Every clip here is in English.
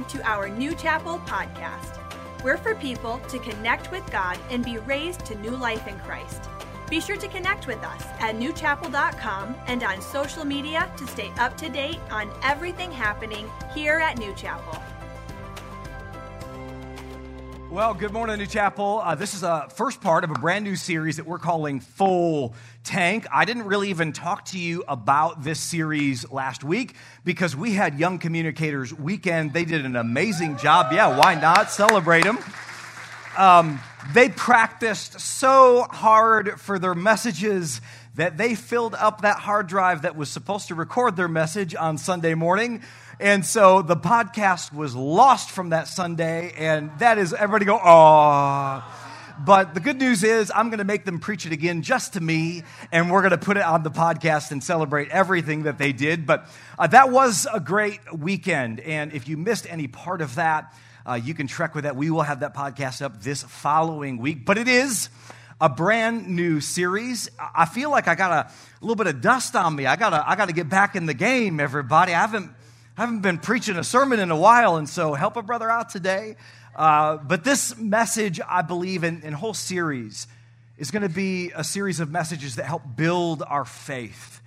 listening to our New Chapel podcast. We're for people to connect with God and be raised to new life in Christ. Be sure to connect with us at newchapel.com and on social media to stay up to date on everything happening here at New Chapel. Well, good morning, New Chapel. Uh, this is a first part of a brand new series that we're calling Full Tank. I didn't really even talk to you about this series last week because we had Young Communicators Weekend. They did an amazing job. Yeah, why not? Celebrate them. Um, they practiced so hard for their messages that they filled up that hard drive that was supposed to record their message on Sunday morning. And so the podcast was lost from that Sunday, and that is everybody go, oh. But the good news is, I'm going to make them preach it again just to me, and we're going to put it on the podcast and celebrate everything that they did. But uh, that was a great weekend. And if you missed any part of that, uh, you can trek with that. We will have that podcast up this following week. But it is a brand new series. I feel like I got a, little bit of dust on me. I got I got to get back in the game, everybody. I haven't I haven't been preaching a sermon in a while, and so help a brother out today. Uh, but this message, I believe, in, whole series is going to be a series of messages that help build our faith.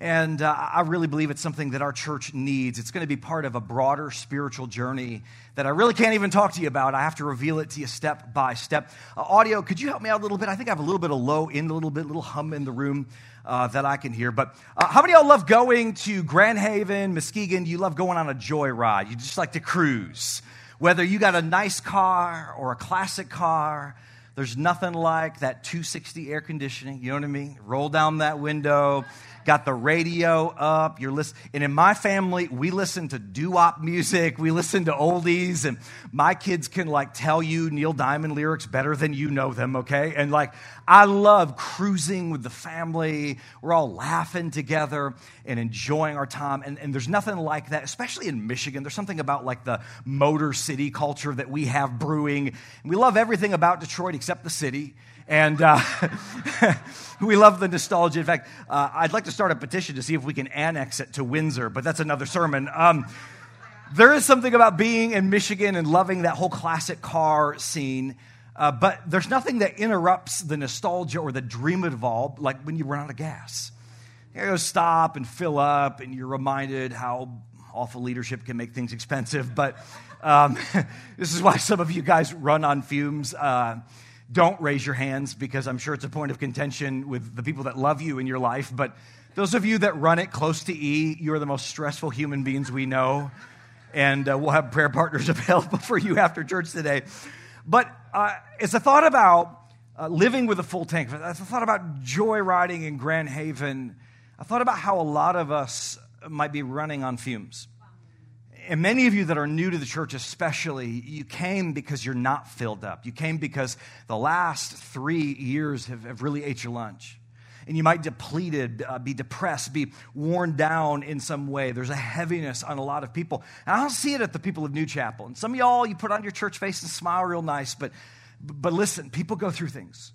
And uh, I really believe it's something that our church needs. It's going to be part of a broader spiritual journey that I really can't even talk to you about. I have to reveal it to you step by step. Uh, audio, could you help me out a little bit? I think I have a little bit of low in, a little bit, little hum in the room uh, that I can hear. But uh, how many y'all love going to Grand Haven, Muskegon? You love going on a joy ride. You just like to cruise. Whether you got a nice car or a classic car, there's nothing like that 260 air conditioning. You know what I mean? Roll down that window got the radio up. You're listening. And in my family, we listen to doo-wop music. We listen to oldies. And my kids can like tell you Neil Diamond lyrics better than you know them, okay? And like, I love cruising with the family. We're all laughing together and enjoying our time. And, and there's nothing like that, especially in Michigan. There's something about like the motor city culture that we have brewing. And we love everything about Detroit except the city. And uh, we love the nostalgia. In fact, uh, I'd like to start a petition to see if we can annex it to Windsor, but that's another sermon. Um, there is something about being in Michigan and loving that whole classic car scene. Uh, but there's nothing that interrupts the nostalgia or the dream of all, like when you run out of gas. You go stop and fill up, and you're reminded how awful leadership can make things expensive. But um, this is why some of you guys run on fumes. Uh, don't raise your hands because I'm sure it's a point of contention with the people that love you in your life. But those of you that run it close to E, you're the most stressful human beings we know. And uh, we'll have prayer partners available for you after church today. But uh, as I thought about uh, living with a full tank, I thought about joyriding in Grand Haven, I thought about how a lot of us might be running on fumes and many of you that are new to the church, especially, you came because you're not filled up. You came because the last three years have, have really ate your lunch. And you might depleted, uh, be depressed, be worn down in some way. There's a heaviness on a lot of people. And I don't see it at the people of New Chapel. And some of y'all, you put on your church face and smile real nice, but, but listen, people go through things.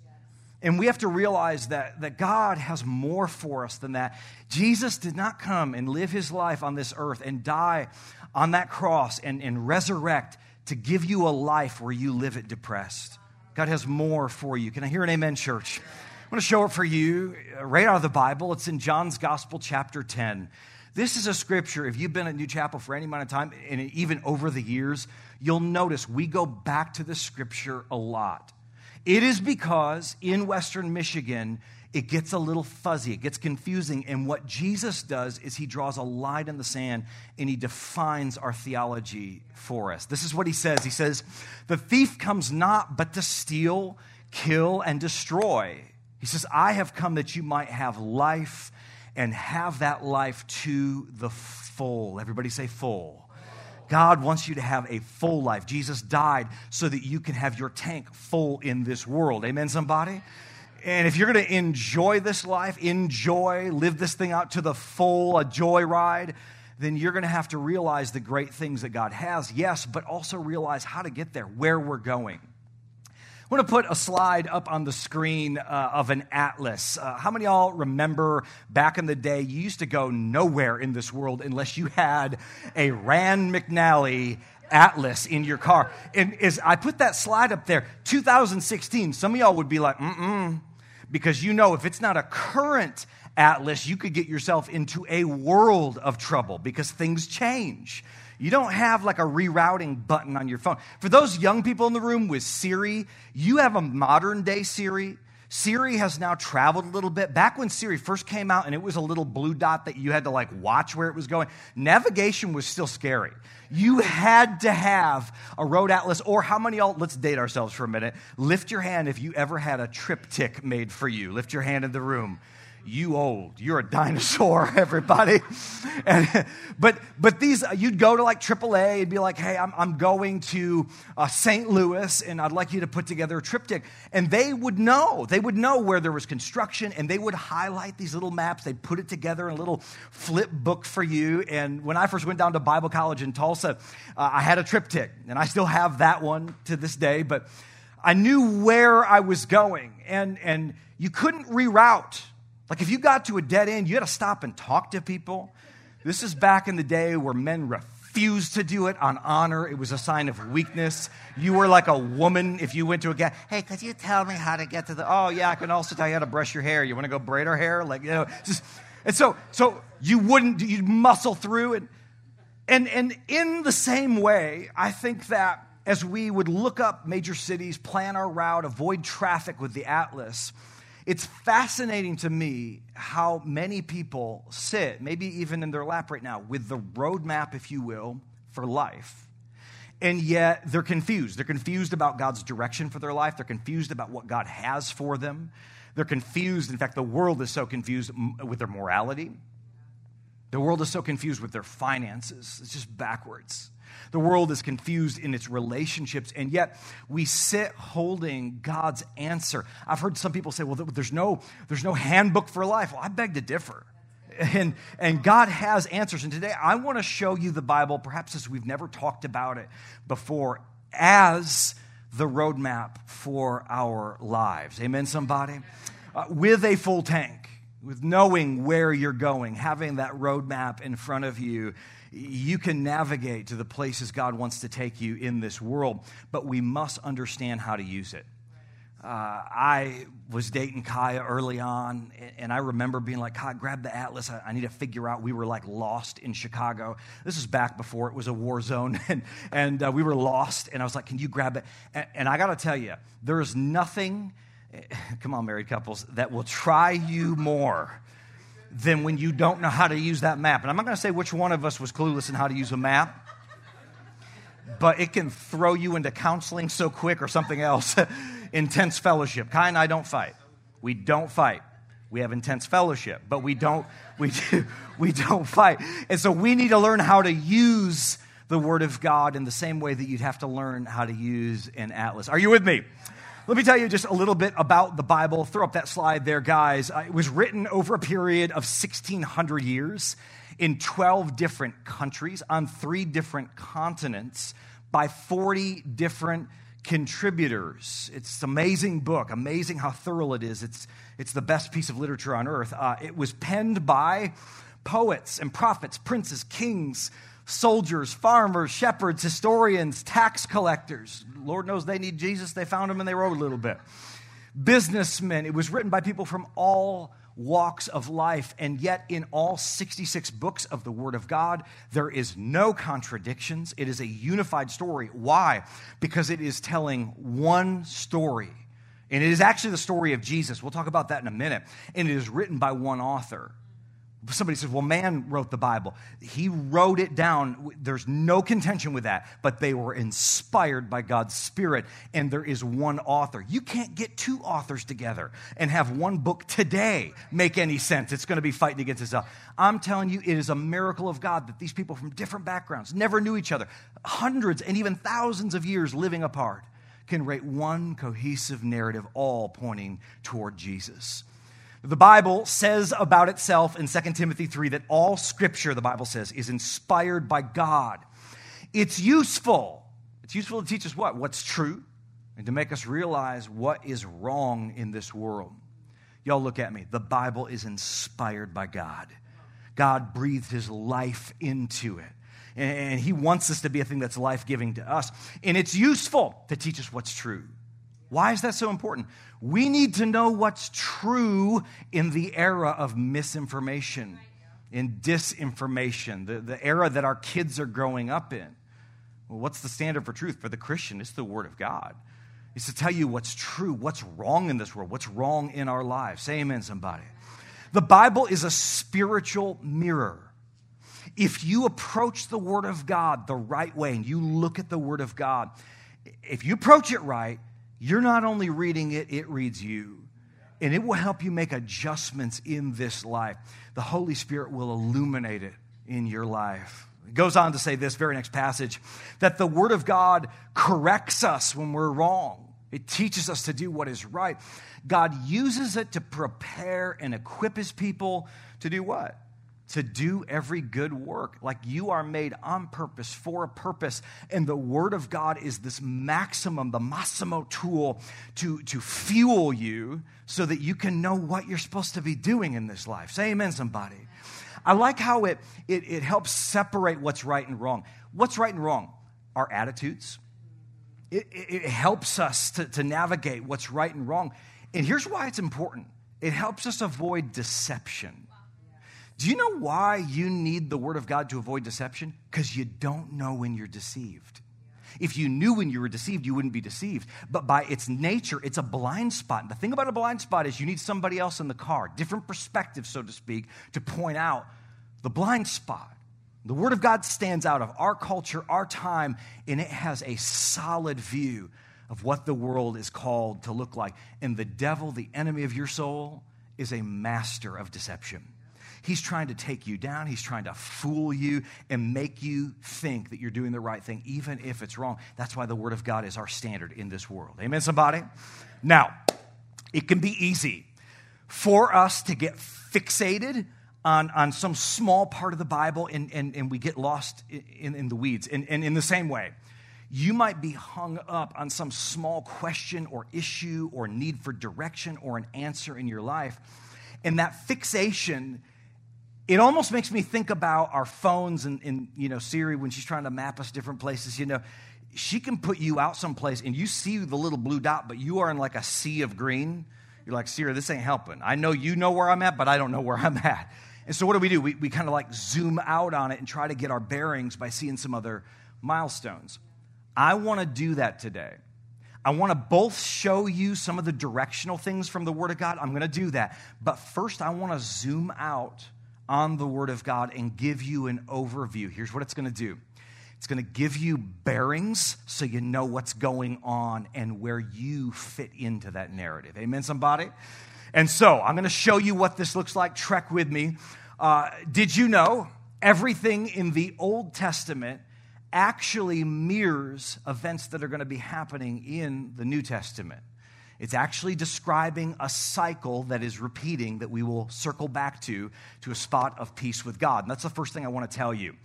And we have to realize that, that God has more for us than that. Jesus did not come and live his life on this earth and die on that cross and, and resurrect to give you a life where you live it depressed. God has more for you. Can I hear an amen, church? I want to show it for you uh, right out of the Bible. It's in John's Gospel, chapter 10. This is a scripture, if you've been at New Chapel for any amount of time, and even over the years, you'll notice we go back to the scripture a lot. It is because in Western Michigan, it gets a little fuzzy, it gets confusing. And what Jesus does is he draws a line in the sand and he defines our theology for us. This is what he says He says, The thief comes not but to steal, kill, and destroy. He says, I have come that you might have life and have that life to the full. Everybody say full. God wants you to have a full life. Jesus died so that you can have your tank full in this world. Amen, somebody? And if you're going to enjoy this life, enjoy, live this thing out to the full, a joy ride, then you're going to have to realize the great things that God has, yes, but also realize how to get there, where we're going. I want to put a slide up on the screen uh, of an atlas. Uh, how many y'all remember back in the day, you used to go nowhere in this world unless you had a Rand McNally atlas in your car. And as I put that slide up there, 2016, some of y'all would be like, mm-mm, because you know if it's not a current atlas, you could get yourself into a world of trouble because things change. You don't have like a rerouting button on your phone. For those young people in the room with Siri, you have a modern day Siri. Siri has now traveled a little bit. Back when Siri first came out and it was a little blue dot that you had to like watch where it was going, navigation was still scary. You had to have a road atlas, or how many y'all, let's date ourselves for a minute. Lift your hand if you ever had a TripTik made for you. Lift your hand in the room you old. You're a dinosaur everybody. And, but but these you'd go to like aaa and be like hey i'm, I'm going to uh, st louis and i'd like you to put together a TripTik. And they would know. They would know where there was construction and they would highlight these little maps. They'd put it together in a little flip book for you. And when i first went down to bible college in tulsa uh, i had a TripTik and i still have that one to this day but i knew where i was going. And and you couldn't reroute like if you got to a dead end, you had to stop and talk to people. This is back in the day where men refused to do it on honor. It was a sign of weakness. You were like a woman if you went to a guy, hey, could you tell me how to get to the, oh, yeah, I can also tell you how to brush your hair. You want to go braid our hair? Like, you know, just, and so, so you wouldn't, you'd muscle through it. And, and in the same way, I think that as we would look up major cities, plan our route, avoid traffic with the Atlas, it's fascinating to me how many people sit, maybe even in their lap right now, with the roadmap, if you will, for life. And yet they're confused. They're confused about God's direction for their life. They're confused about what God has for them. They're confused. In fact, the world is so confused with their morality. The world is so confused with their finances. It's just backwards. The world is confused in its relationships, and yet we sit holding God's answer. I've heard some people say, well, there's no, there's no handbook for life. Well, I beg to differ. And, and God has answers. And today I want to show you the Bible, perhaps as we've never talked about it before, as the roadmap for our lives. Amen, somebody? Uh, with a full tank, with knowing where you're going, having that roadmap in front of you you can navigate to the places God wants to take you in this world, but we must understand how to use it. Uh, I was dating Kaya early on, and I remember being like, Kaya, grab the atlas. I, I, need to figure out. We were like lost in Chicago. This is back before it was a war zone, and, and uh, we were lost. And I was like, Can you grab it? And, and I got to tell you, there is nothing, come on, married couples, that will try you more than when you don't know how to use that map. And I'm not going to say which one of us was clueless in how to use a map, but it can throw you into counseling so quick or something else. intense fellowship. Kai and I don't fight. We don't fight. We have intense fellowship, but we don't we do, we don't fight. And so we need to learn how to use the word of God in the same way that you'd have to learn how to use an atlas. Are you with me? Let me tell you just a little bit about the Bible. Throw up that slide there, guys. Uh, it was written over a period of 1,600 years in 12 different countries on three different continents by 40 different contributors. It's an amazing book, amazing how thorough it is. It's, it's the best piece of literature on earth. Uh, it was penned by poets and prophets, princes, kings, soldiers, farmers, shepherds, historians, tax collectors. Lord knows they need Jesus. They found him and they wrote a little bit. Businessmen. It was written by people from all walks of life. And yet, in all 66 books of the Word of God, there is no contradictions. It is a unified story. Why? Because it is telling one story. And it is actually the story of Jesus. We'll talk about that in a minute. And it is written by one author. Somebody says, well, man wrote the Bible. He wrote it down. There's no contention with that, but they were inspired by God's Spirit, and there is one author. You can't get two authors together and have one book today make any sense. It's going to be fighting against itself. I'm telling you, it is a miracle of God that these people from different backgrounds never knew each other, hundreds and even thousands of years living apart, can write one cohesive narrative, all pointing toward Jesus. The Bible says about itself in 2 Timothy 3 that all scripture, the Bible says, is inspired by God. It's useful. It's useful to teach us what? What's true and to make us realize what is wrong in this world. Y'all look at me. The Bible is inspired by God. God breathed his life into it. And He wants this to be a thing that's life giving to us. And it's useful to teach us what's true. Why is that so important? We need to know what's true in the era of misinformation, in disinformation, the, the era that our kids are growing up in. Well, what's the standard for truth? For the Christian, it's the Word of God. It's to tell you what's true, what's wrong in this world, what's wrong in our lives. Say amen, somebody. The Bible is a spiritual mirror. If you approach the Word of God the right way and you look at the Word of God, if you approach it right, you're not only reading it, it reads you. And it will help you make adjustments in this life. The Holy Spirit will illuminate it in your life. It goes on to say this very next passage that the Word of God corrects us when we're wrong. It teaches us to do what is right. God uses it to prepare and equip His people to do what? To do every good work. Like you are made on purpose for a purpose. And the Word of God is this maximum, the massimo tool to, to fuel you so that you can know what you're supposed to be doing in this life. Say amen, somebody. I like how it, it, it helps separate what's right and wrong. What's right and wrong? Our attitudes. It, it, it helps us to, to navigate what's right and wrong. And here's why it's important it helps us avoid deception. Do you know why you need the Word of God to avoid deception? Because you don't know when you're deceived. If you knew when you were deceived, you wouldn't be deceived. But by its nature, it's a blind spot. And the thing about a blind spot is you need somebody else in the car, different perspective, so to speak, to point out the blind spot. The Word of God stands out of our culture, our time, and it has a solid view of what the world is called to look like. And the devil, the enemy of your soul, is a master of deception. He's trying to take you down. He's trying to fool you and make you think that you're doing the right thing, even if it's wrong. That's why the Word of God is our standard in this world. Amen, somebody? Now, it can be easy for us to get fixated on, on some small part of the Bible and, and, and we get lost in, in the weeds. And, and in the same way, you might be hung up on some small question or issue or need for direction or an answer in your life. And that fixation it almost makes me think about our phones and, and, you know siri when she's trying to map us different places you know. She can put you out someplace and you see the little blue dot but you are in like a sea of green. You're like siri this ain't helping. I know you know where i'm at but i don't know where i'm at. And so what do we do? We, we kind of like zoom out on it and try to get our bearings by seeing some other milestones. I want to do that today. I want to both show you some of the directional things from the Word of God. I'm going to do that. But first, I want to zoom out on the Word of God and give you an overview. Here's what it's going to do it's going to give you bearings so you know what's going on and where you fit into that narrative. Amen, somebody? And so I'm going to show you what this looks like. Trek with me. Uh, did you know everything in the Old Testament actually mirrors events that are going to be happening in the New Testament? It's actually describing a cycle that is repeating that we will circle back to, to a spot of peace with God. And that's the first thing I want to tell you.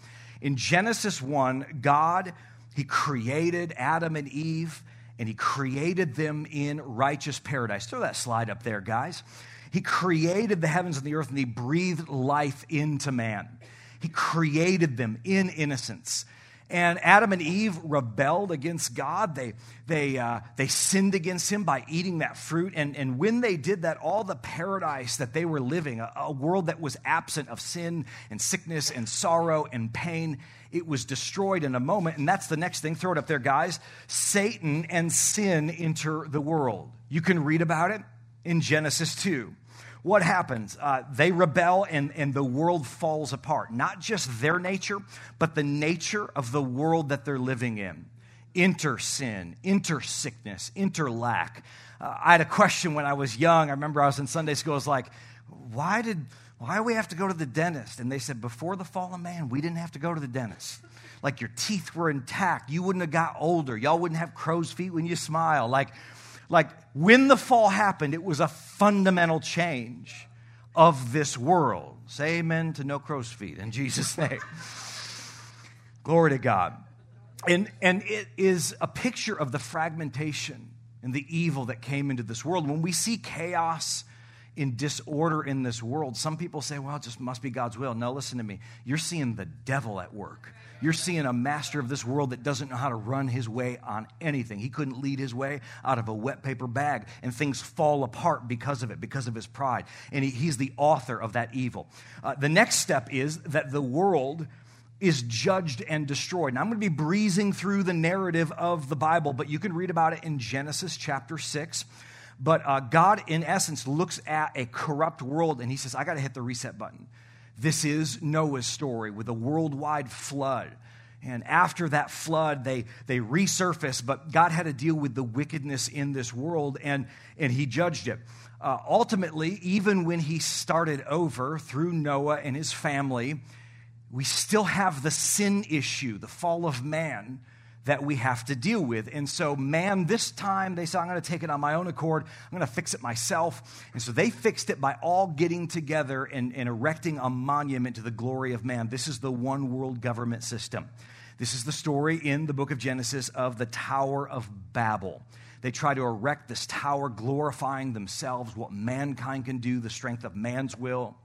In Genesis 1, God, He created Adam and Eve, and He created them in righteous paradise. Throw that slide up there, guys. He created the heavens and the earth, and He breathed life into man. He created them in innocence. And Adam and Eve rebelled against God. They, they, uh, they sinned against him by eating that fruit. And, and when they did that, all the paradise that they were living, a, a world that was absent of sin and sickness and sorrow and pain, it was destroyed in a moment. And that's the next thing. Throw it up there, guys. Satan and sin enter the world. You can read about it in Genesis 2 what happens? Uh, they rebel and, and the world falls apart. Not just their nature, but the nature of the world that they're living in. Inter sin, inter sickness, inter lack. Uh, I had a question when I was young. I remember I was in Sunday school. I was like, why did why do we have to go to the dentist? And they said, before the fall of man, we didn't have to go to the dentist. Like your teeth were intact. You wouldn't have got older. Y'all wouldn't have crow's feet when you smile. Like like when the fall happened, it was a fundamental change of this world. Say amen to no crow's feet in Jesus' name. Glory to God. And, and it is a picture of the fragmentation and the evil that came into this world. When we see chaos in disorder in this world, some people say, well, it just must be God's will. No, listen to me. You're seeing the devil at work. You're seeing a master of this world that doesn't know how to run his way on anything. He couldn't lead his way out of a wet paper bag, and things fall apart because of it, because of his pride. And he, he's the author of that evil. Uh, the next step is that the world is judged and destroyed. And I'm going to be breezing through the narrative of the Bible, but you can read about it in Genesis chapter 6. But uh, God, in essence, looks at a corrupt world and he says, I got to hit the reset button. This is Noah's story with a worldwide flood. And after that flood, they, they resurface, but God had to deal with the wickedness in this world and, and he judged it. Uh, ultimately, even when he started over through Noah and his family, we still have the sin issue, the fall of man that we have to deal with. And so, man, this time they said, I'm going to take it on my own accord. I'm going to fix it myself. And so they fixed it by all getting together and, and erecting a monument to the glory of man. This is the one world government system. This is the story in the book of Genesis of the Tower of Babel. They try to erect this tower, glorifying themselves, what mankind can do, the strength of man's will.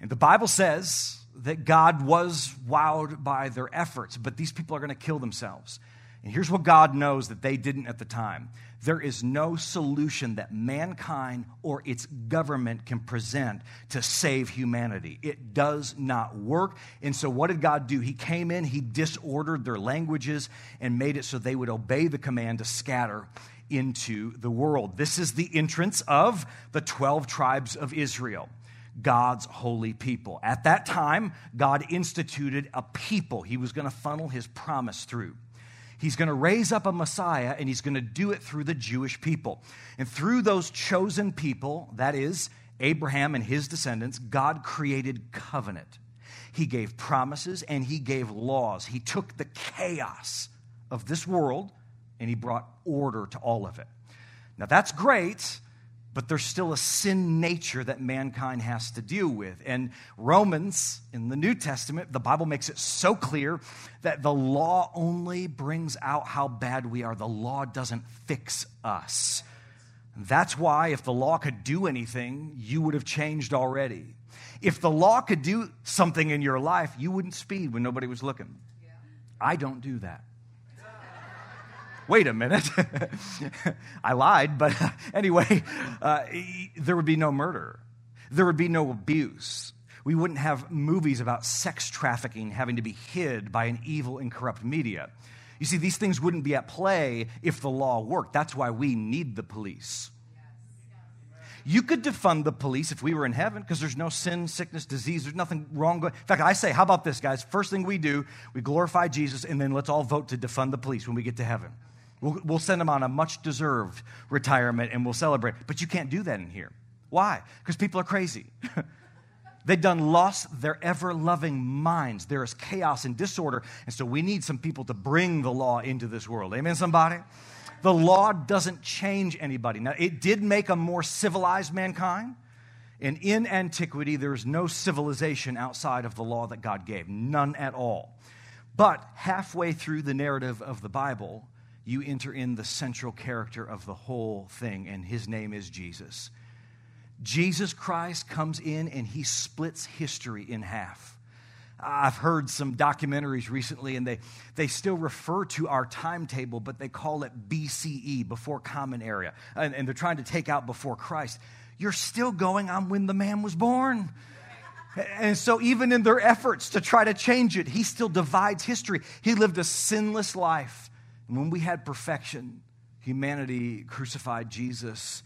And the Bible says that God was wowed by their efforts, but these people are going to kill themselves. And here's what God knows that they didn't at the time there is no solution that mankind or its government can present to save humanity. It does not work. And so, what did God do? He came in, He disordered their languages, and made it so they would obey the command to scatter into the world. This is the entrance of the 12 tribes of Israel. God's holy people. At that time, God instituted a people he was going to funnel his promise through. He's going to raise up a Messiah and he's going to do it through the Jewish people. And through those chosen people, that is, Abraham and his descendants, God created covenant. He gave promises and he gave laws. He took the chaos of this world and he brought order to all of it. Now, that's great but there's still a sin nature that mankind has to deal with. And Romans in the New Testament, the Bible makes it so clear that the law only brings out how bad we are. The law doesn't fix us. That's why, if the law could do anything, you would have changed already. If the law could do something in your life, you wouldn't speed when nobody was looking. Yeah. I don't do that wait a minute. I lied, but anyway, uh, there would be no murder, there would be no abuse. We wouldn't have movies about sex trafficking having to be hid by an evil and corrupt media. You see, these things wouldn't be at play if the law worked. That's why we need the police. You could defund the police if we were in heaven because there's no sin, sickness, disease. There's nothing wrong. Going. In fact, I say, how about this, guys? First thing we do, we glorify Jesus, and then let's all vote to defund the police when we get to heaven. We'll, we'll send them on a much deserved retirement and we'll celebrate. But you can't do that in here. Why? Because people are crazy. They've done lost their ever loving minds. There is chaos and disorder. And so we need some people to bring the law into this world. Amen, somebody? The law doesn't change anybody. Now, it did make a more civilized mankind. And in antiquity, there is no civilization outside of the law that God gave, none at all. But halfway through the narrative of the Bible, you enter in the central character of the whole thing, and his name is Jesus. Jesus Christ comes in and he splits history in half. I've heard some documentaries recently, and they, they still refer to our timetable, but they call it BCE, before Common Era. And, and they're trying to take out before Christ. You're still going on when the man was born. And so, even in their efforts to try to change it, he still divides history. He lived a sinless life. And when we had perfection, humanity crucified Jesus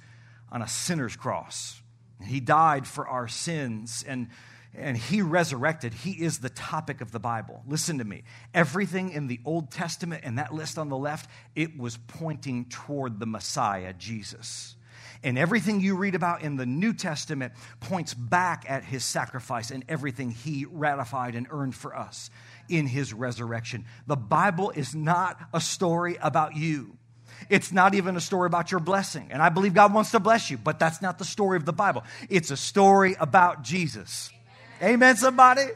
on a sinner's cross. He died for our sins and, and he resurrected. He is the topic of the Bible. Listen to me. Everything in the Old Testament and that list on the left, it was pointing toward the Messiah, Jesus. And everything you read about in the New Testament points back at his sacrifice and everything he ratified and earned for us in his resurrection. The Bible is not a story about you. It's not even a story about your blessing. And I believe God wants to bless you, but that's not the story of the Bible. It's a story about Jesus. Amen, Amen somebody?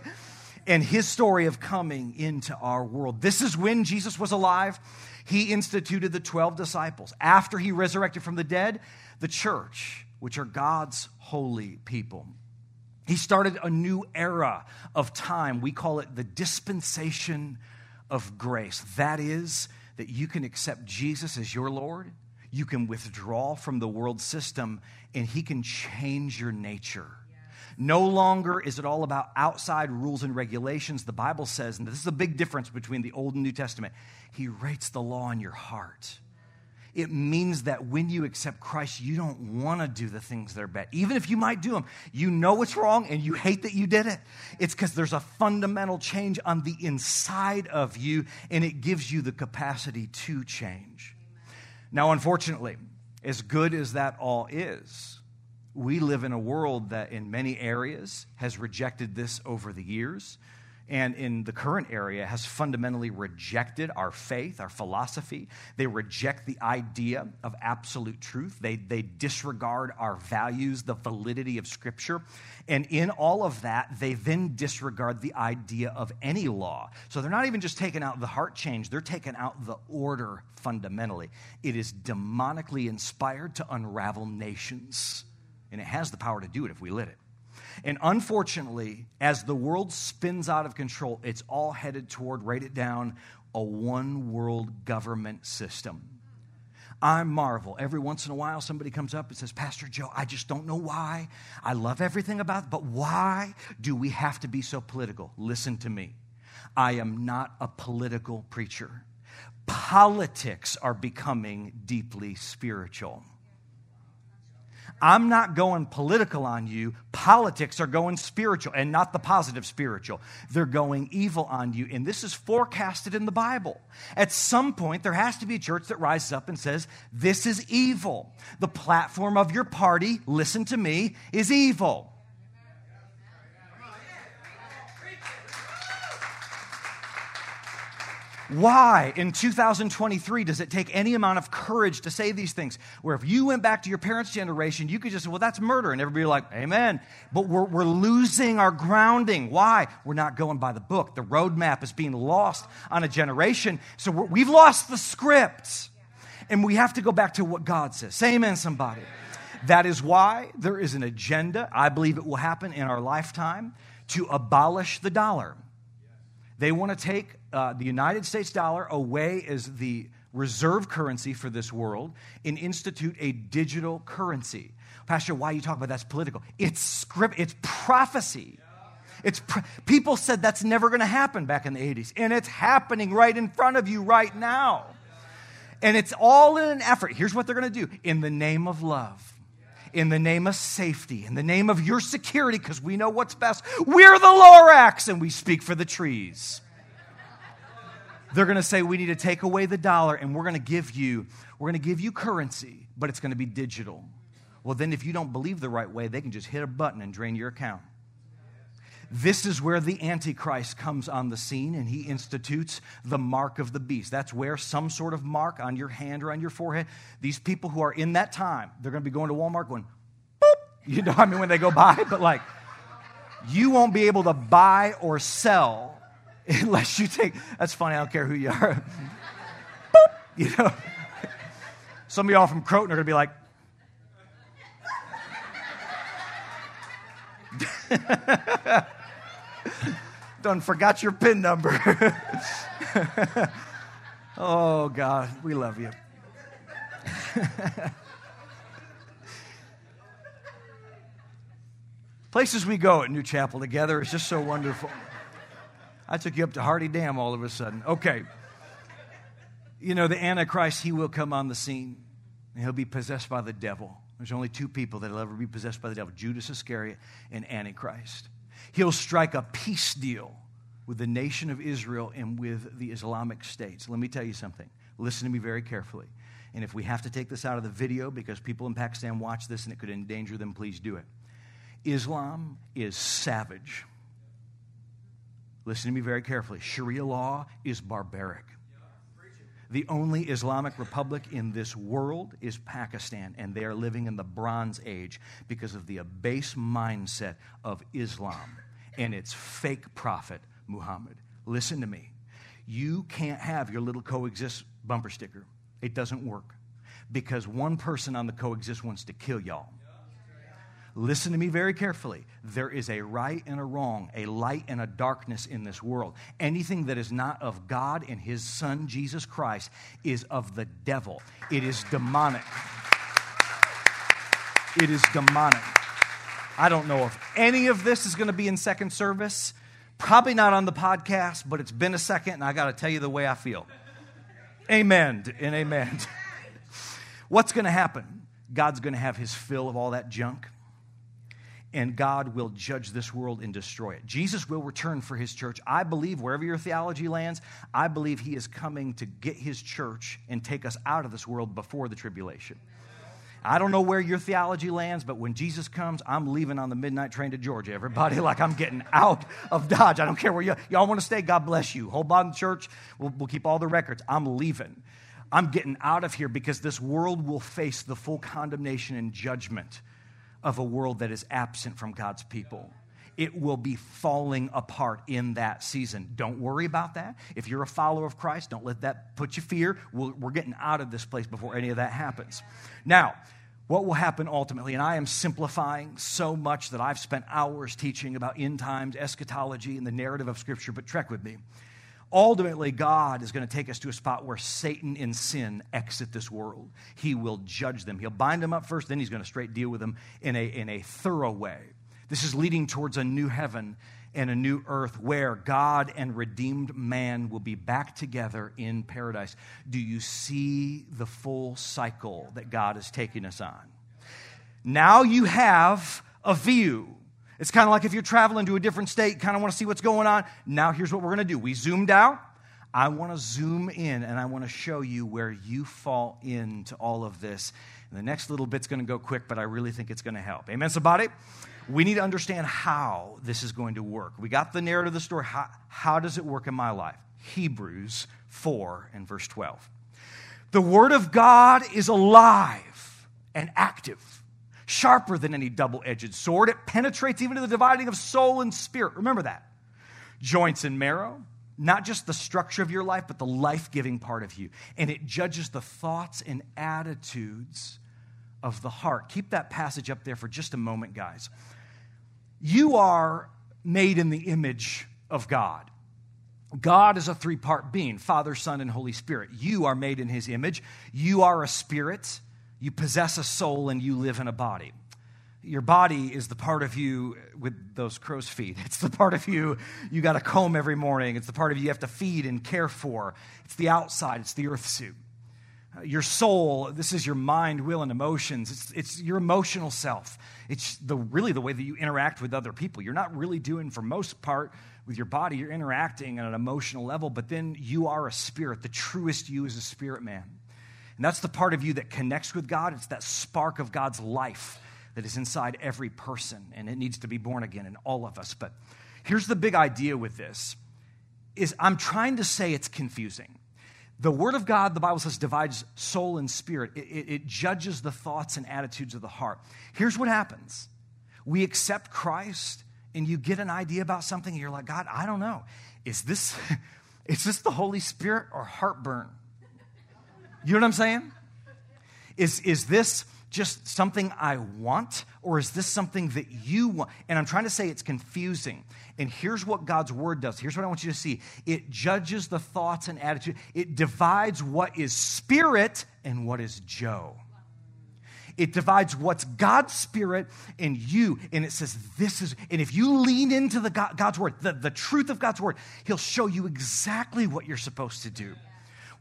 And his story of coming into our world. This is when Jesus was alive. He instituted the 12 disciples. After he resurrected from the dead, the church which are God's holy people. He started a new era of time. We call it the dispensation of grace. That is, that you can accept Jesus as your Lord, you can withdraw from the world system, and He can change your nature. No longer is it all about outside rules and regulations. The Bible says, and this is a big difference between the Old and New Testament, He writes the law in your heart. It means that when you accept Christ, you don't want to do the things that are bad. Even if you might do them, you know it's wrong and you hate that you did it. It's because there's a fundamental change on the inside of you, and it gives you the capacity to change. Now, unfortunately, as good as that all is, we live in a world that in many areas has rejected this over the years and in the current area has fundamentally rejected our faith, our philosophy. They reject the idea of absolute truth. They, they disregard our values, the validity of Scripture. And in all of that, they then disregard the idea of any law. So they're not even just taking out the heart change, they're taking out the order fundamentally. It is demonically inspired to unravel nations and it has the power to do it if we let it. And unfortunately, as the world spins out of control, it's all headed toward, write it down, a one world government system. I marvel. Every once in a while, somebody comes up and says, Pastor Joe, I just don't know why. I love everything about it, but why do we have to be so political? Listen to me. I am not a political preacher. Politics are becoming deeply spiritual. I'm not going political on you. Politics are going spiritual and not the positive spiritual. They're going evil on you. And this is forecasted in the Bible. At some point, there has to be a church that rises up and says, This is evil. The platform of your party, listen to me, is evil. Why in 2023 does it take any amount of courage to say these things? Where if you went back to your parents' generation, you could just say, well, that's murder. And everybody like, amen. But we're, we're losing our grounding. Why? We're not going by the book. The roadmap is being lost on a generation. So we've lost the script. And we have to go back to what God says. Say amen, somebody. That is why there is an agenda. I believe it will happen in our lifetime to abolish the dollar. They want to take uh, the United States dollar away as the reserve currency for this world and institute a digital currency. Pastor, why are you talk about that's political? It's script, it's prophecy. It's pr- people said that's never going to happen back in the 80s, and it's happening right in front of you right now. And it's all in an effort. Here's what they're going to do in the name of love, in the name of safety, in the name of your security, because we know what's best. We're the Lorax, and we speak for the trees. They're going to say we need to take away the dollar and we're going to give you we're going to give you currency, but it's going to be digital. Well, then if you don't believe the right way, they can just hit a button and drain your account. This is where the Antichrist comes on the scene and he institutes the mark of the beast. That's where some sort of mark on your hand or on your forehead. These people who are in that time, they're going to be going to Walmart going, boop. You know, I mean, when they go by, but like, you won't be able to buy or sell unless you take, that's funny, I don't care who you are. Boop, you know, some of y'all from Croton are going to be like, Done forgot your PIN number. oh, God, we love you. Places we go at New Chapel together is just so wonderful. I took you up to Hardy Dam all of a sudden. Okay. You know, the Antichrist, he will come on the scene and he'll be possessed by the devil. There's only two people that'll ever be possessed by the devil Judas Iscariot and Antichrist. He'll strike a peace deal with the nation of Israel and with the Islamic states. Let me tell you something. Listen to me very carefully. And if we have to take this out of the video because people in Pakistan watch this and it could endanger them, please do it. Islam is savage. Listen to me very carefully. Sharia law is barbaric. The only Islamic republic in this world is Pakistan, and they are living in the Bronze Age because of the abase mindset of Islam and its fake prophet, Muhammad. Listen to me. You can't have your little coexist bumper sticker, it doesn't work because one person on the coexist wants to kill y'all. Listen to me very carefully. There is a right and a wrong, a light and a darkness in this world. Anything that is not of God and His Son, Jesus Christ, is of the devil. It is demonic. It is demonic. I don't know if any of this is going to be in second service. Probably not on the podcast, but it's been a second, and I got to tell you the way I feel. Amen and amen. What's going to happen? God's going to have his fill of all that junk, and God will judge this world and destroy it. Jesus will return for his church. I believe, wherever your theology lands, I believe he is coming to get his church and take us out of this world before the tribulation. I don't know where your theology lands, but when Jesus comes, I'm leaving on the midnight train to Georgia. Everybody, like I'm getting out of Dodge. I don't care where you, y'all want to stay. God bless you. Hold on, church. We'll, we'll keep all the records. I'm leaving. I'm getting out of here because this world will face the full condemnation and judgment of a world that is absent from God's people it will be falling apart in that season. Don't worry about that. If you're a follower of Christ, don't let that put you fear. we we are getting out of this place before any of that happens. Now, what will happen ultimately, and I am simplifying so much that I've spent hours teaching about end times, eschatology, and the narrative of Scripture, but trek with me. Ultimately, God is going to take us to a spot where Satan and sin exit this world. He will judge them. He'll bind them up first, then he's going to straight deal with them in a, in a thorough way. This is leading towards a new heaven and a new earth where God and redeemed man will be back together in paradise. Do you see the full cycle that God is taking us on? Now you have a view. It's kind of like if you're traveling to a different state, kind of want to see what's going on. Now here's what we're going to do. We zoomed out. I want to zoom in and I want to show you where you fall into all of this. And the next little bit's going to go quick, but I really think it's going to help. Amen, somebody? we need to understand how this is going to work. We got the narrative of the story. How, how does it work in my life? Hebrews 4 and verse 12. The Word of God is alive and active, sharper than any double edged sword. It penetrates even to the dividing of soul and spirit. Remember that. Joints and marrow, not just the structure of your life, but the life giving part of you. And it judges the thoughts and attitudes of the heart. Keep that passage up there for just a moment, guys. You are made in the image of God. God is a three part being Father, Son, and Holy Spirit. You are made in His image. You are a spirit. You possess a soul and you live in a body. Your body is the part of you with those crow's feet. It's the part of you you got to comb every morning. It's the part of you you have to feed and care for. It's the outside, it's the earth suit your soul this is your mind will and emotions it's, it's your emotional self it's the really the way that you interact with other people you're not really doing for most part with your body you're interacting on an emotional level but then you are a spirit the truest you is a spirit man and that's the part of you that connects with god it's that spark of god's life that is inside every person and it needs to be born again in all of us but here's the big idea with this is i'm trying to say it's confusing the Word of God, the Bible says, divides soul and spirit. It, it, it, judges the thoughts and attitudes of the heart. Here's what happens we accept Christ, and you get an idea about something, and you're like, God, I don't know. Is this, is this the Holy Spirit or heartburn? You know what I'm saying? Is, is this just something I want, or is this something that you want? And I'm trying to say it's confusing. And here's what God's word does. Here's what I want you to see it judges the thoughts and attitude, it divides what is spirit and what is Joe. It divides what's God's spirit and you. And it says, This is, and if you lean into the God, God's word, the, the truth of God's word, He'll show you exactly what you're supposed to do.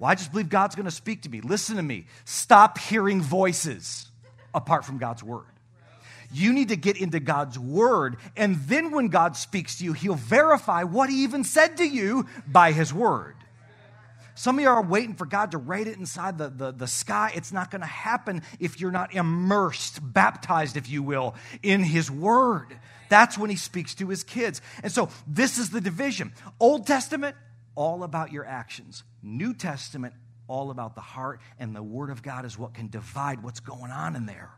Well, I just believe God's going to speak to me. Listen to me. Stop hearing voices apart from God's word. You need to get into God's word. And then when God speaks to you, he'll verify what he even said to you by his word. Some of you are waiting for God to write it inside the, the, the sky. It's not going to happen if you're not immersed, baptized, if you will, in his word. That's when he speaks to his kids. And so this is the division Old Testament, all about your actions. New Testament, all about the heart. And the word of God is what can divide what's going on in there.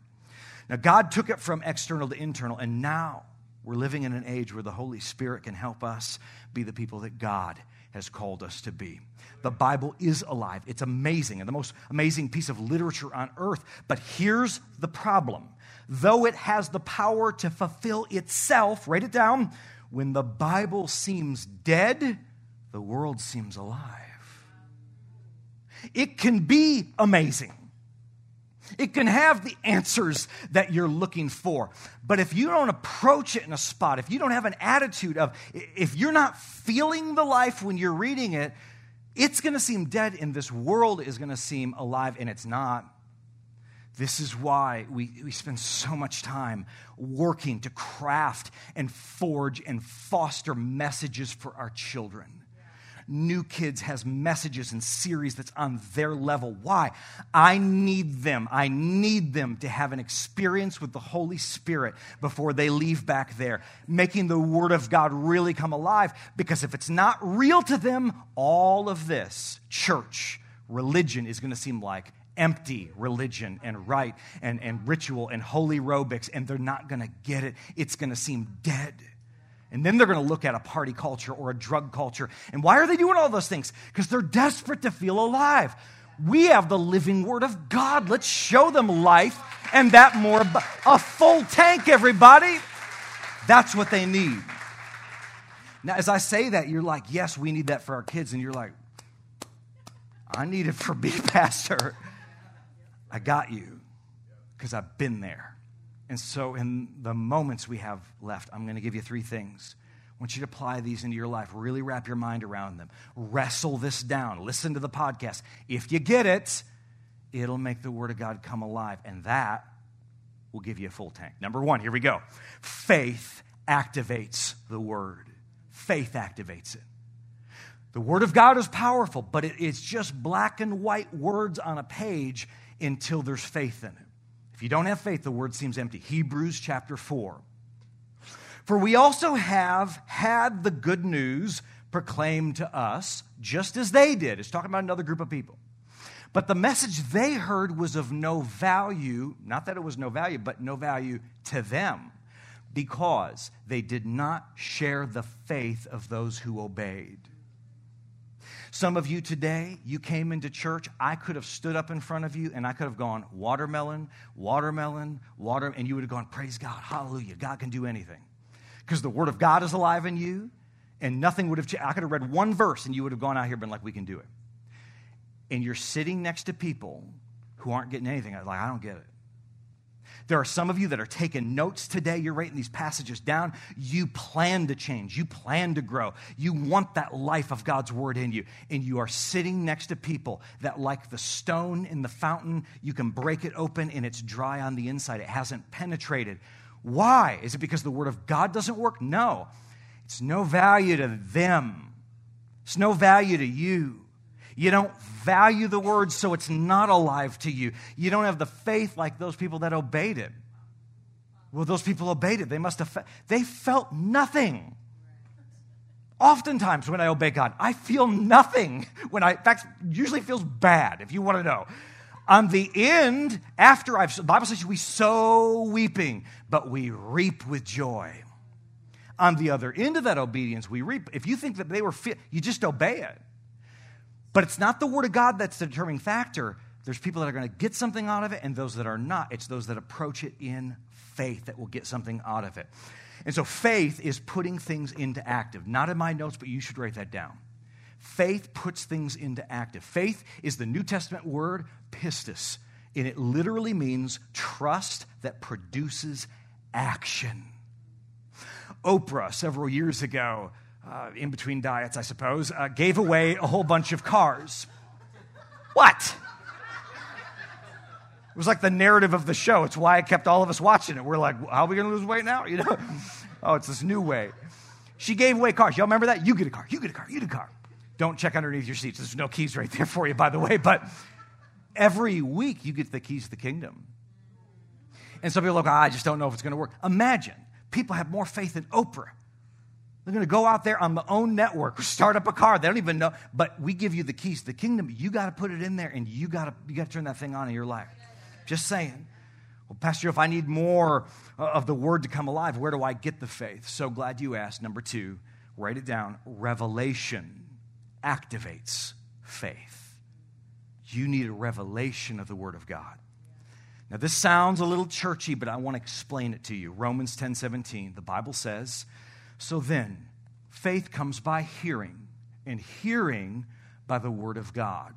Now, God took it from external to internal, and now we're living in an age where the Holy Spirit can help us be the people that God has called us to be. The Bible is alive. It's amazing and the most amazing piece of literature on earth. But here's the problem though it has the power to fulfill itself, write it down, when the Bible seems dead, the world seems alive. It can be amazing. It can have the answers that you're looking for. But if you don't approach it in a spot, if you don't have an attitude of, if you're not feeling the life when you're reading it, it's going to seem dead and this world is going to seem alive, and it's not. This is why we, we spend so much time working to craft and forge and foster messages for our children. New Kids has messages and series that's on their level. Why? I need them. I need them to have an experience with the Holy Spirit before they leave back there, making the Word of God really come alive. Because if it's not real to them, all of this, church, religion, is going to seem like empty religion and rite and, and ritual and holy aerobics, and they're not going to get it. It's going to seem dead. And then they're going to look at a party culture or a drug culture. And why are they doing all those things? Because they're desperate to feel alive. We have the living word of God. Let's show them life and that more. A full tank, everybody. That's what they need. Now, as I say that, you're like, yes, we need that for our kids. And you're like, I need it for me, Pastor. I got you because I've been there. And so, in the moments we have left, I'm going to give you three things. I want you to apply these into your life. Really wrap your mind around them. Wrestle this down. Listen to the podcast. If you get it, it'll make the Word of God come alive. And that will give you a full tank. Number one, here we go. Faith activates the Word. Faith activates it. The Word of God is powerful, but it's just black and white words on a page until there's faith in it. If you don't have faith, the word seems empty. Hebrews chapter 4. For we also have had the good news proclaimed to us, just as they did. It's talking about another group of people. But the message they heard was of no value, not that it was no value, but no value to them, because they did not share the faith of those who obeyed. Some of you today, you came into church. I could have stood up in front of you and I could have gone, watermelon, watermelon, water, and you would have gone, praise God, hallelujah, God can do anything. Because the word of God is alive in you, and nothing would have changed. I could have read one verse and you would have gone out here and been like, we can do it. And you're sitting next to people who aren't getting anything. I'm like, I don't get it. There are some of you that are taking notes today. You're writing these passages down. You plan to change. You plan to grow. You want that life of God's word in you. And you are sitting next to people that, like the stone in the fountain, you can break it open and it's dry on the inside. It hasn't penetrated. Why? Is it because the word of God doesn't work? No. It's no value to them, it's no value to you. You don't value the word, so it's not alive to you. You don't have the faith like those people that obeyed it. Well, those people obeyed it. They must have, fe- they felt nothing. Oftentimes, when I obey God, I feel nothing. When I, in fact, usually feels bad, if you want to know. On the end, after I've, the Bible says we sow weeping, but we reap with joy. On the other end of that obedience, we reap. If you think that they were, you just obey it. But it's not the Word of God that's the determining factor. There's people that are going to get something out of it and those that are not. It's those that approach it in faith that will get something out of it. And so faith is putting things into active. Not in my notes, but you should write that down. Faith puts things into active. Faith is the New Testament word pistis, and it literally means trust that produces action. Oprah, several years ago, uh, in between diets, I suppose, uh, gave away a whole bunch of cars. What? It was like the narrative of the show. It's why I kept all of us watching it. We're like, how are we going to lose weight now? You know? oh, it's this new way. She gave away cars. Y'all remember that? You get a car. You get a car. You get a car. Don't check underneath your seats. There's no keys right there for you, by the way. But every week you get the keys to the kingdom. And some people are like, oh, I just don't know if it's going to work. Imagine people have more faith in Oprah they're going to go out there on the OWN network, start up a car. They don't even know. But we give you the keys to the kingdom. You got to put it in there, and you got to you got to turn that thing on in your life. Just saying. Well, Pastor, if I need more of the word to come alive, where do I get the faith? So glad you asked. Number two, write it down. Revelation activates faith. You need a revelation of the Word of God. Now, this sounds a little churchy, but I want to explain it to you. Romans 10 17, the Bible says, So then, faith comes by hearing, and hearing by the Word of God.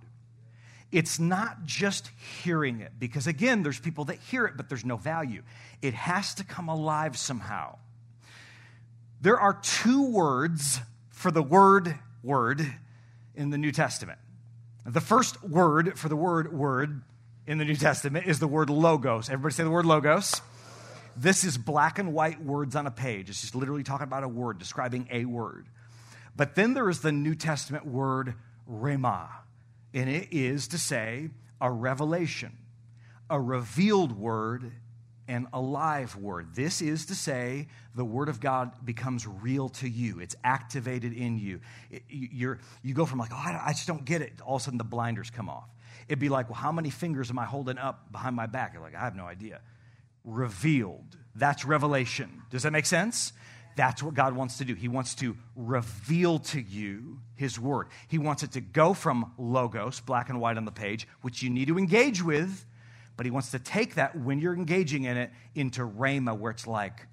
It's not just hearing it, because again, there's people that hear it, but there's no value. It has to come alive somehow. There are two words for the word word in the New Testament. The first word for the word word in the New Testament is the word logos. Everybody say the word logos. This is black and white words on a page. It's just literally talking about a word, describing a word. But then there is the New Testament word rhema, and it is to say a revelation, a revealed word and alive word. This is to say, the word of God becomes real to you. It's activated in you. It, you you go from like, oh, I, I just don't get it. All of a sudden, the blinders come off. It'd be like, well, how many fingers am I holding up behind my back? You're like, I have no idea. Revealed. That's revelation. Does that make sense? That's what God wants to do. He wants to reveal to you His Word. He wants it to go from logos, black and white on the page, which you need to engage with, but he wants to take that when you're engaging in it into Rhema, where it's like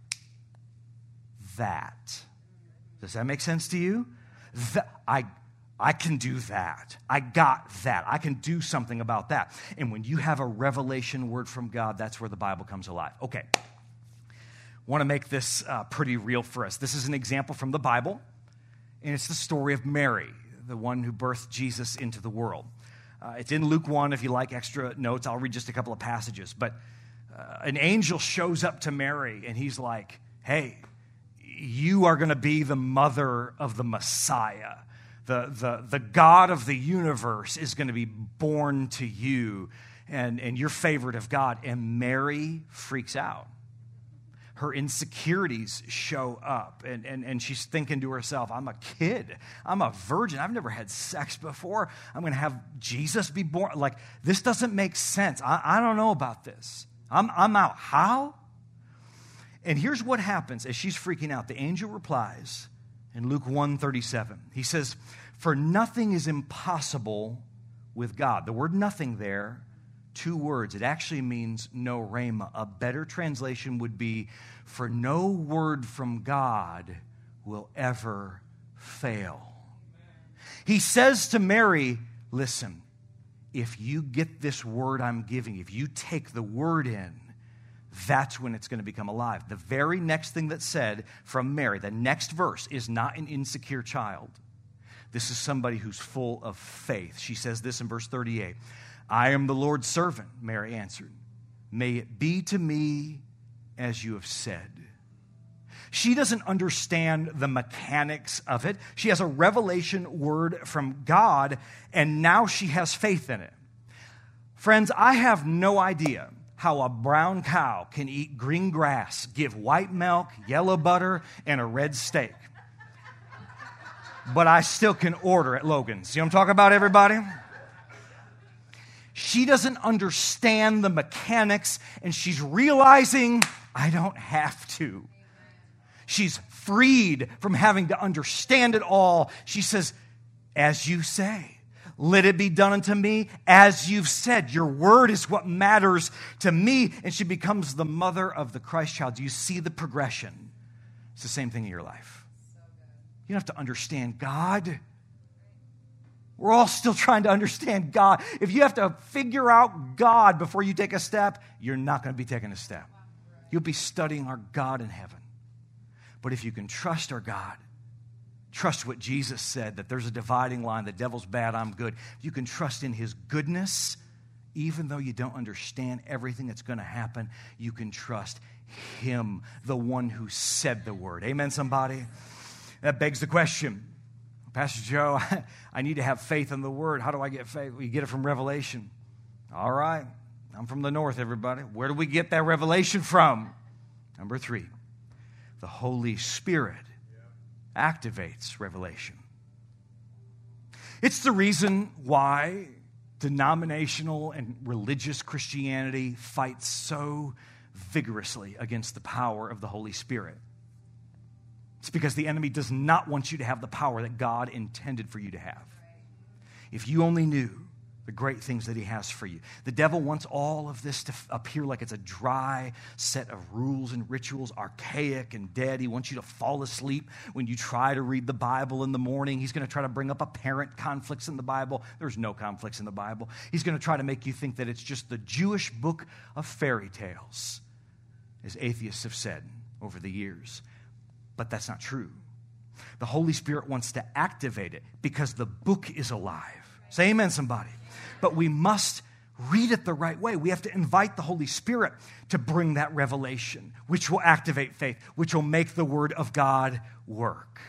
that. Does that make sense to you? That, I, I can do that. I got that. I can do something about that. And when you have a revelation word from God, that's where the Bible comes alive. Okay. Want to make this uh, pretty real for us. This is an example from the Bible, and it's the story of Mary, the one who birthed Jesus into the world. Uh, it's in Luke 1. If you like extra notes, I'll read just a couple of passages. But uh, an angel shows up to Mary and he's like, Hey, you are going to be the mother of the Messiah. The, the, the God of the universe is going to be born to you, and, and you're favorite of God. And Mary freaks out her insecurities show up. And, and, and she's thinking to herself, I'm a kid. I'm a virgin. I've never had sex before. I'm going to have Jesus be born. Like, this doesn't make sense. I, I don't know about this. I'm, I'm out. How? And here's what happens as she's freaking out. The angel replies in Luke 137. He says, For nothing is impossible with God. The word nothing there two words. It actually means no rhema. A better translation would be for no word from God will ever fail. He says to Mary, Listen, if you get this word I'm giving, if you take the word in, that's when it's going to become alive. The very next thing that's said from Mary, the next verse, is not an insecure child. This is somebody who's full of faith. She says this in verse 38 I am the Lord's servant, Mary answered. May it be to me as you have said. She doesn't understand the mechanics of it. She has a revelation word from God, and now she has faith in it. Friends, I have no idea how a brown cow can eat green grass, give white milk, yellow butter, and a red steak. But I still can order at Logan's. You know what I'm talking about, everybody? She doesn't understand the mechanics, and she's realizing I don't have to. She's freed from having to understand it all. She says, As you say, let it be done unto me as you've said. Your word is what matters to me. And she becomes the mother of the Christ child. Do you see the progression? It's the same thing in your life. You don't have to understand God. We're all still trying to understand God. If you have to figure out God before you take a step, you're not going to be taking a step. You'll be studying our God in heaven. But if you can trust our God, trust what Jesus said that there's a dividing line, the devil's bad, I'm good. You can trust in his goodness, even though you don't understand everything that's going to happen, you can trust him, the one who said the word. Amen, somebody? That begs the question Pastor Joe, I need to have faith in the word. How do I get faith? We get it from Revelation. All right. I'm from the north, everybody. Where do we get that revelation from? Number three, the Holy Spirit activates revelation. It's the reason why denominational and religious Christianity fights so vigorously against the power of the Holy Spirit. It's because the enemy does not want you to have the power that God intended for you to have. If you only knew the great things that he has for you. The devil wants all of this to appear like it's a dry set of rules and rituals, archaic and dead. He wants you to fall asleep when you try to read the Bible in the morning. He's going to try to bring up apparent conflicts in the Bible. There's no conflicts in the Bible. He's going to try to make you think that it's just the Jewish book of fairy tales, as atheists have said over the years. But that's not true. The Holy Spirit wants to activate it because the book is alive. Say amen, somebody but we must read it the right way. We have to invite the Holy Spirit to bring that revelation, which will activate faith, which will make the Word of God work.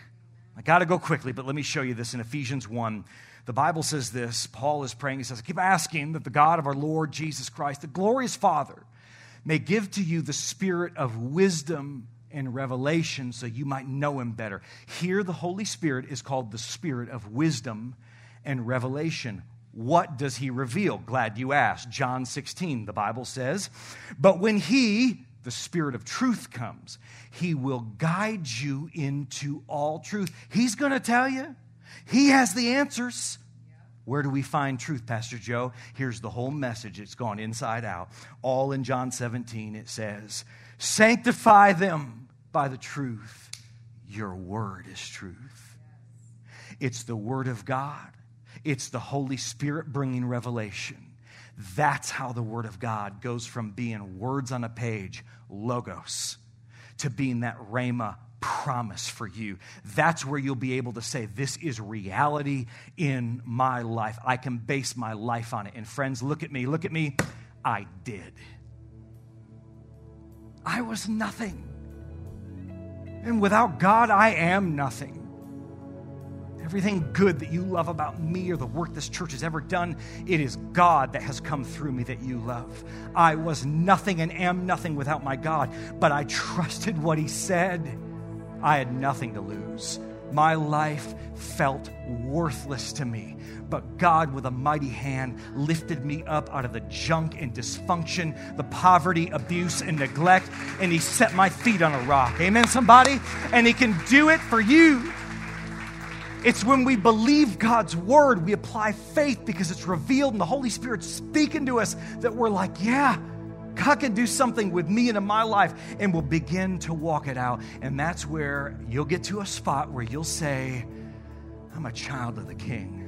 I got to go quickly, but let me show you this in Ephesians 1. The Bible says this Paul is praying. He says, I keep asking that the God of our Lord Jesus Christ, the glorious Father, may give to you the spirit of wisdom and revelation so you might know him better. Here, the Holy Spirit is called the spirit of wisdom and revelation. What does he reveal? Glad you asked. John 16, the Bible says, But when he, the Spirit of truth, comes, he will guide you into all truth. He's going to tell you, he has the answers. Where do we find truth, Pastor Joe? Here's the whole message. It's gone inside out. All in John 17, it says, Sanctify them by the truth. Your word is truth. It's the word of God. It's the Holy Spirit bringing revelation. That's how the Word of God goes from being words on a page, logos, to being that rhema promise for you. That's where you'll be able to say, This is reality in my life. I can base my life on it. And friends, look at me, look at me. I did. I was nothing. And without God, I am nothing. Everything good that you love about me or the work this church has ever done, it is God that has come through me that you love. I was nothing and am nothing without my God, but I trusted what He said. I had nothing to lose. My life felt worthless to me, but God, with a mighty hand, lifted me up out of the junk and dysfunction, the poverty, abuse, and neglect, and He set my feet on a rock. Amen, somebody? And He can do it for you. It's when we believe God's word, we apply faith because it's revealed and the Holy Spirit's speaking to us that we're like, yeah, God can do something with me and in my life, and we'll begin to walk it out. And that's where you'll get to a spot where you'll say, I'm a child of the King.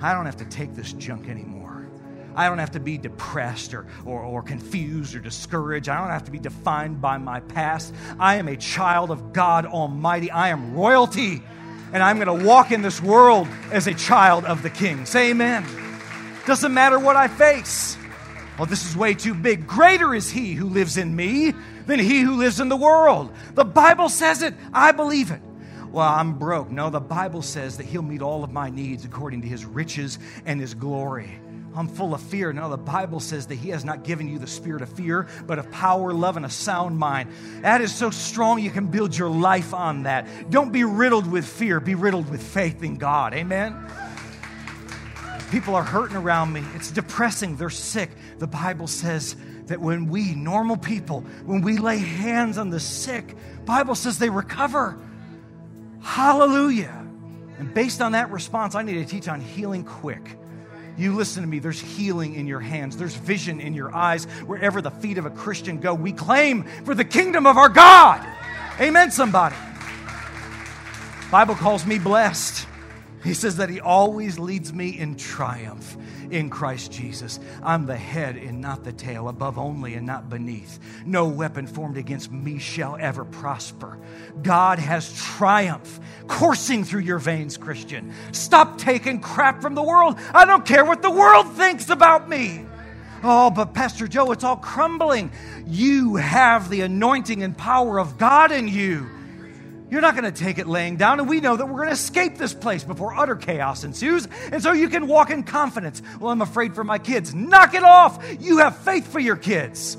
I don't have to take this junk anymore. I don't have to be depressed or, or, or, confused or discouraged. I don't have to be defined by my past. I am a child of God Almighty. I am royalty and I'm going to walk in this world as a child of the King. Say amen. Doesn't matter what I face. Well, this is way too big. Greater is He who lives in me than He who lives in the world. The Bible says it. I believe it. Well, I'm broke. No, the Bible says that He'll meet all of my needs according to His riches and His glory. I'm full of fear. Now, the Bible says that He has not given you the spirit of fear, but of power, love, and a sound mind. That is so strong, you can build your life on that. Don't be riddled with fear, be riddled with faith in God. Amen? People are hurting around me. It's depressing. They're sick. The Bible says that when we, normal people, when we lay hands on the sick, Bible says they recover. Hallelujah. And based on that response, I need to teach on healing quick. You listen to me, there's healing in your hands, there's vision in your eyes. Wherever the feet of a Christian go, we claim for the kingdom of our God. Amen, somebody. Bible calls me blessed. He says that he always leads me in triumph in Christ Jesus. I'm the head and not the tail, above only and not beneath. No weapon formed against me shall ever prosper. God has triumph coursing through your veins, Christian. Stop taking crap from the world. I don't care what the world thinks about me. Oh, but Pastor Joe, it's all crumbling. You have the anointing and power of God in you. You're not going to take it laying down, and we know that we're going to escape this place before utter chaos ensues, and so you can walk in confidence. Well, I'm afraid for my kids. Knock it off. You have faith for your kids.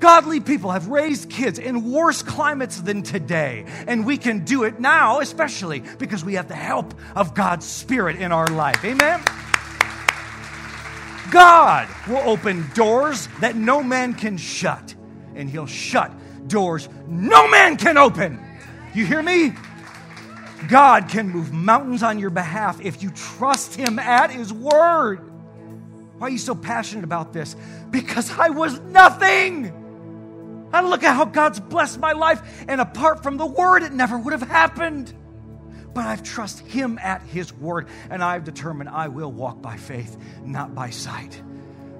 Godly people have raised kids in worse climates than today, and we can do it now, especially because we have the help of God's Spirit in our life. Amen? God will open doors that no man can shut, and He'll shut doors no man can open. You hear me? God can move mountains on your behalf if you trust Him at His word. Why are you so passionate about this? Because I was nothing. I look at how God's blessed my life, and apart from the word, it never would have happened. But I've trusted Him at His word, and I've determined I will walk by faith, not by sight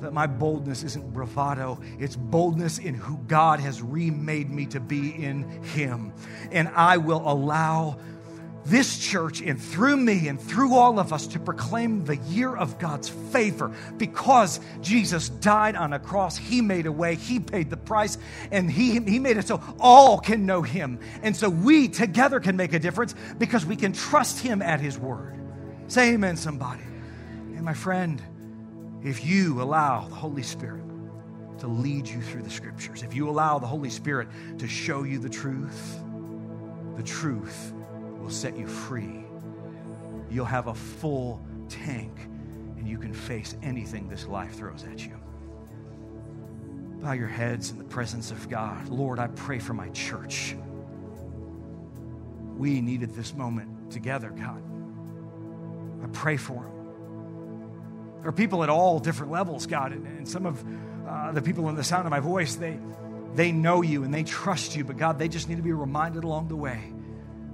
that my boldness isn't bravado, it's boldness in who God has remade me to be in Him. And I will allow this church and through me and through all of us to proclaim the year of God's favor because Jesus died on a cross. He made a way, He paid the price, and He, he made it so all can know Him. And so we together can make a difference because we can trust Him at His word. Say amen, somebody. And my friend, if you allow the Holy Spirit to lead you through the scriptures, if you allow the Holy Spirit to show you the truth, the truth will set you free. You'll have a full tank and you can face anything this life throws at you. Bow your heads in the presence of God. Lord, I pray for my church. We needed this moment together, God. I pray for them. There are people at all different levels, God, and, some of uh, the people in the sound of my voice, they, they know you and they trust you, but God, they just need to be reminded along the way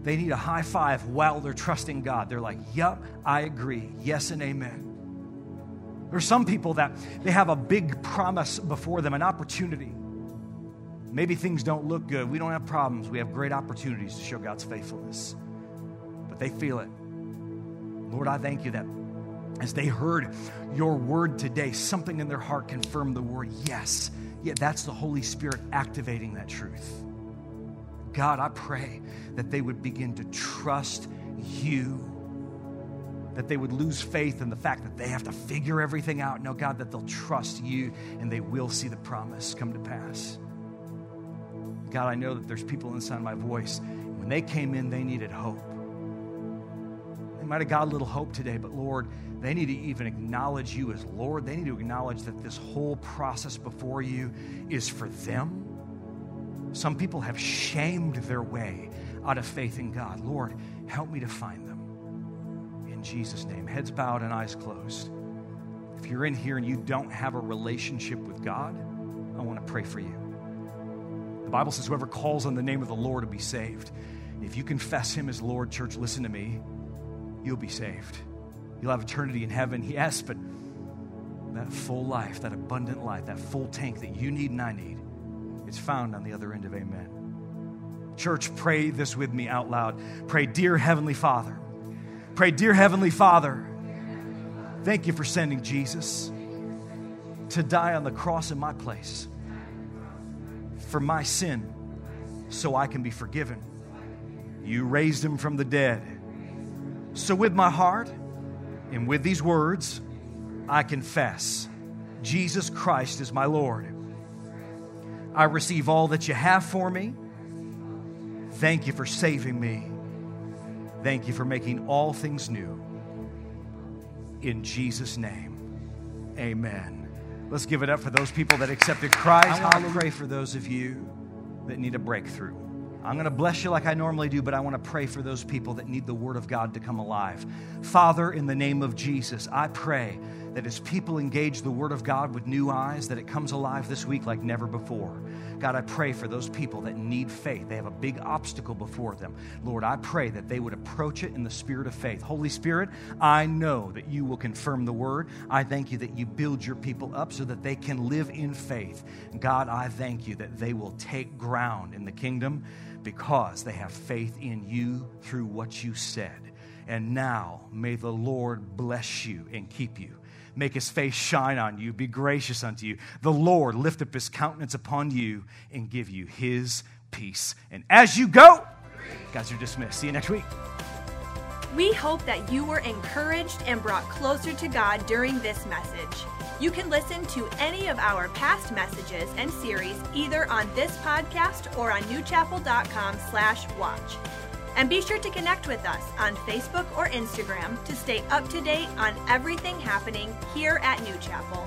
they need a high five while they're trusting God. They're like, Yep, I agree. Yes and amen. There's some people that they have a big promise before them, an opportunity. Maybe things don't look good. We don't have problems. We have great opportunities to show God's faithfulness. But they feel it. Lord, I thank you that as they heard your word today, something in their heart confirmed the word yes. Yeah, that's the Holy Spirit activating that truth. God, I pray that they would begin to trust you. That they would lose faith in the fact that they have to figure everything out. No, God, that they'll trust you and they will see the promise come to pass. God, I know that there's people inside my voice. When they came in, they needed hope. Might have got a little hope today, but Lord, they need to even acknowledge you as Lord. They need to acknowledge that this whole process before you is for them some people have shamed their way out of faith in God. Lord, help me to find them. In Jesus' name. Heads bowed and eyes closed. If you're in here and you don't have a relationship with God, I want to pray for you. The Bible says, whoever calls on the name of the Lord will be saved. If you confess Him as Lord, church, listen to me, you'll be saved. You'll have eternity in heaven. Yes, but that full life, that abundant life, that full tank that you need and I need, it's found on the other end of amen. Church, pray this with me out loud. Pray, Dear Heavenly Father. Pray, Dear Heavenly Father, thank you for sending Jesus to die on the cross in my place for my sin so I can be forgiven. You raised him from the dead. So, with my heart and with these words, I confess Jesus Christ is my Lord. I receive all that you have for me. Thank you for saving me. Thank you for making all things new. In Jesus' name, amen. Let's give it up for those people that accepted Christ. I want to pray for those of you that need a breakthrough. I'm going to bless you like I normally do, but I want to pray for those people that need the Word of God to come alive. Father, in the name of Jesus, I pray that as people engage the Word of God with new eyes, that it comes alive this week like never before. God, I pray for those people that need faith. They have a big obstacle before them. Lord, I pray that they would approach it in the spirit of faith. Holy Spirit, I know that you will confirm the Word. I thank you that you build your people up so that they can live in faith. God, I thank you that they will take ground in the kingdom because they have faith in you through what you said. And now may the Lord bless you and keep you make his face shine on you, be gracious unto you. The Lord lift up his countenance upon you and give you his peace. And as you go, guys you're dismissed. See you next week. We hope that you were encouraged and brought closer to God during this message. You can listen to any of our past messages and series either on this podcast or on newchapel.com slash watch. And be sure to connect with us on Facebook or Instagram to stay up to date on everything happening here at New Chapel.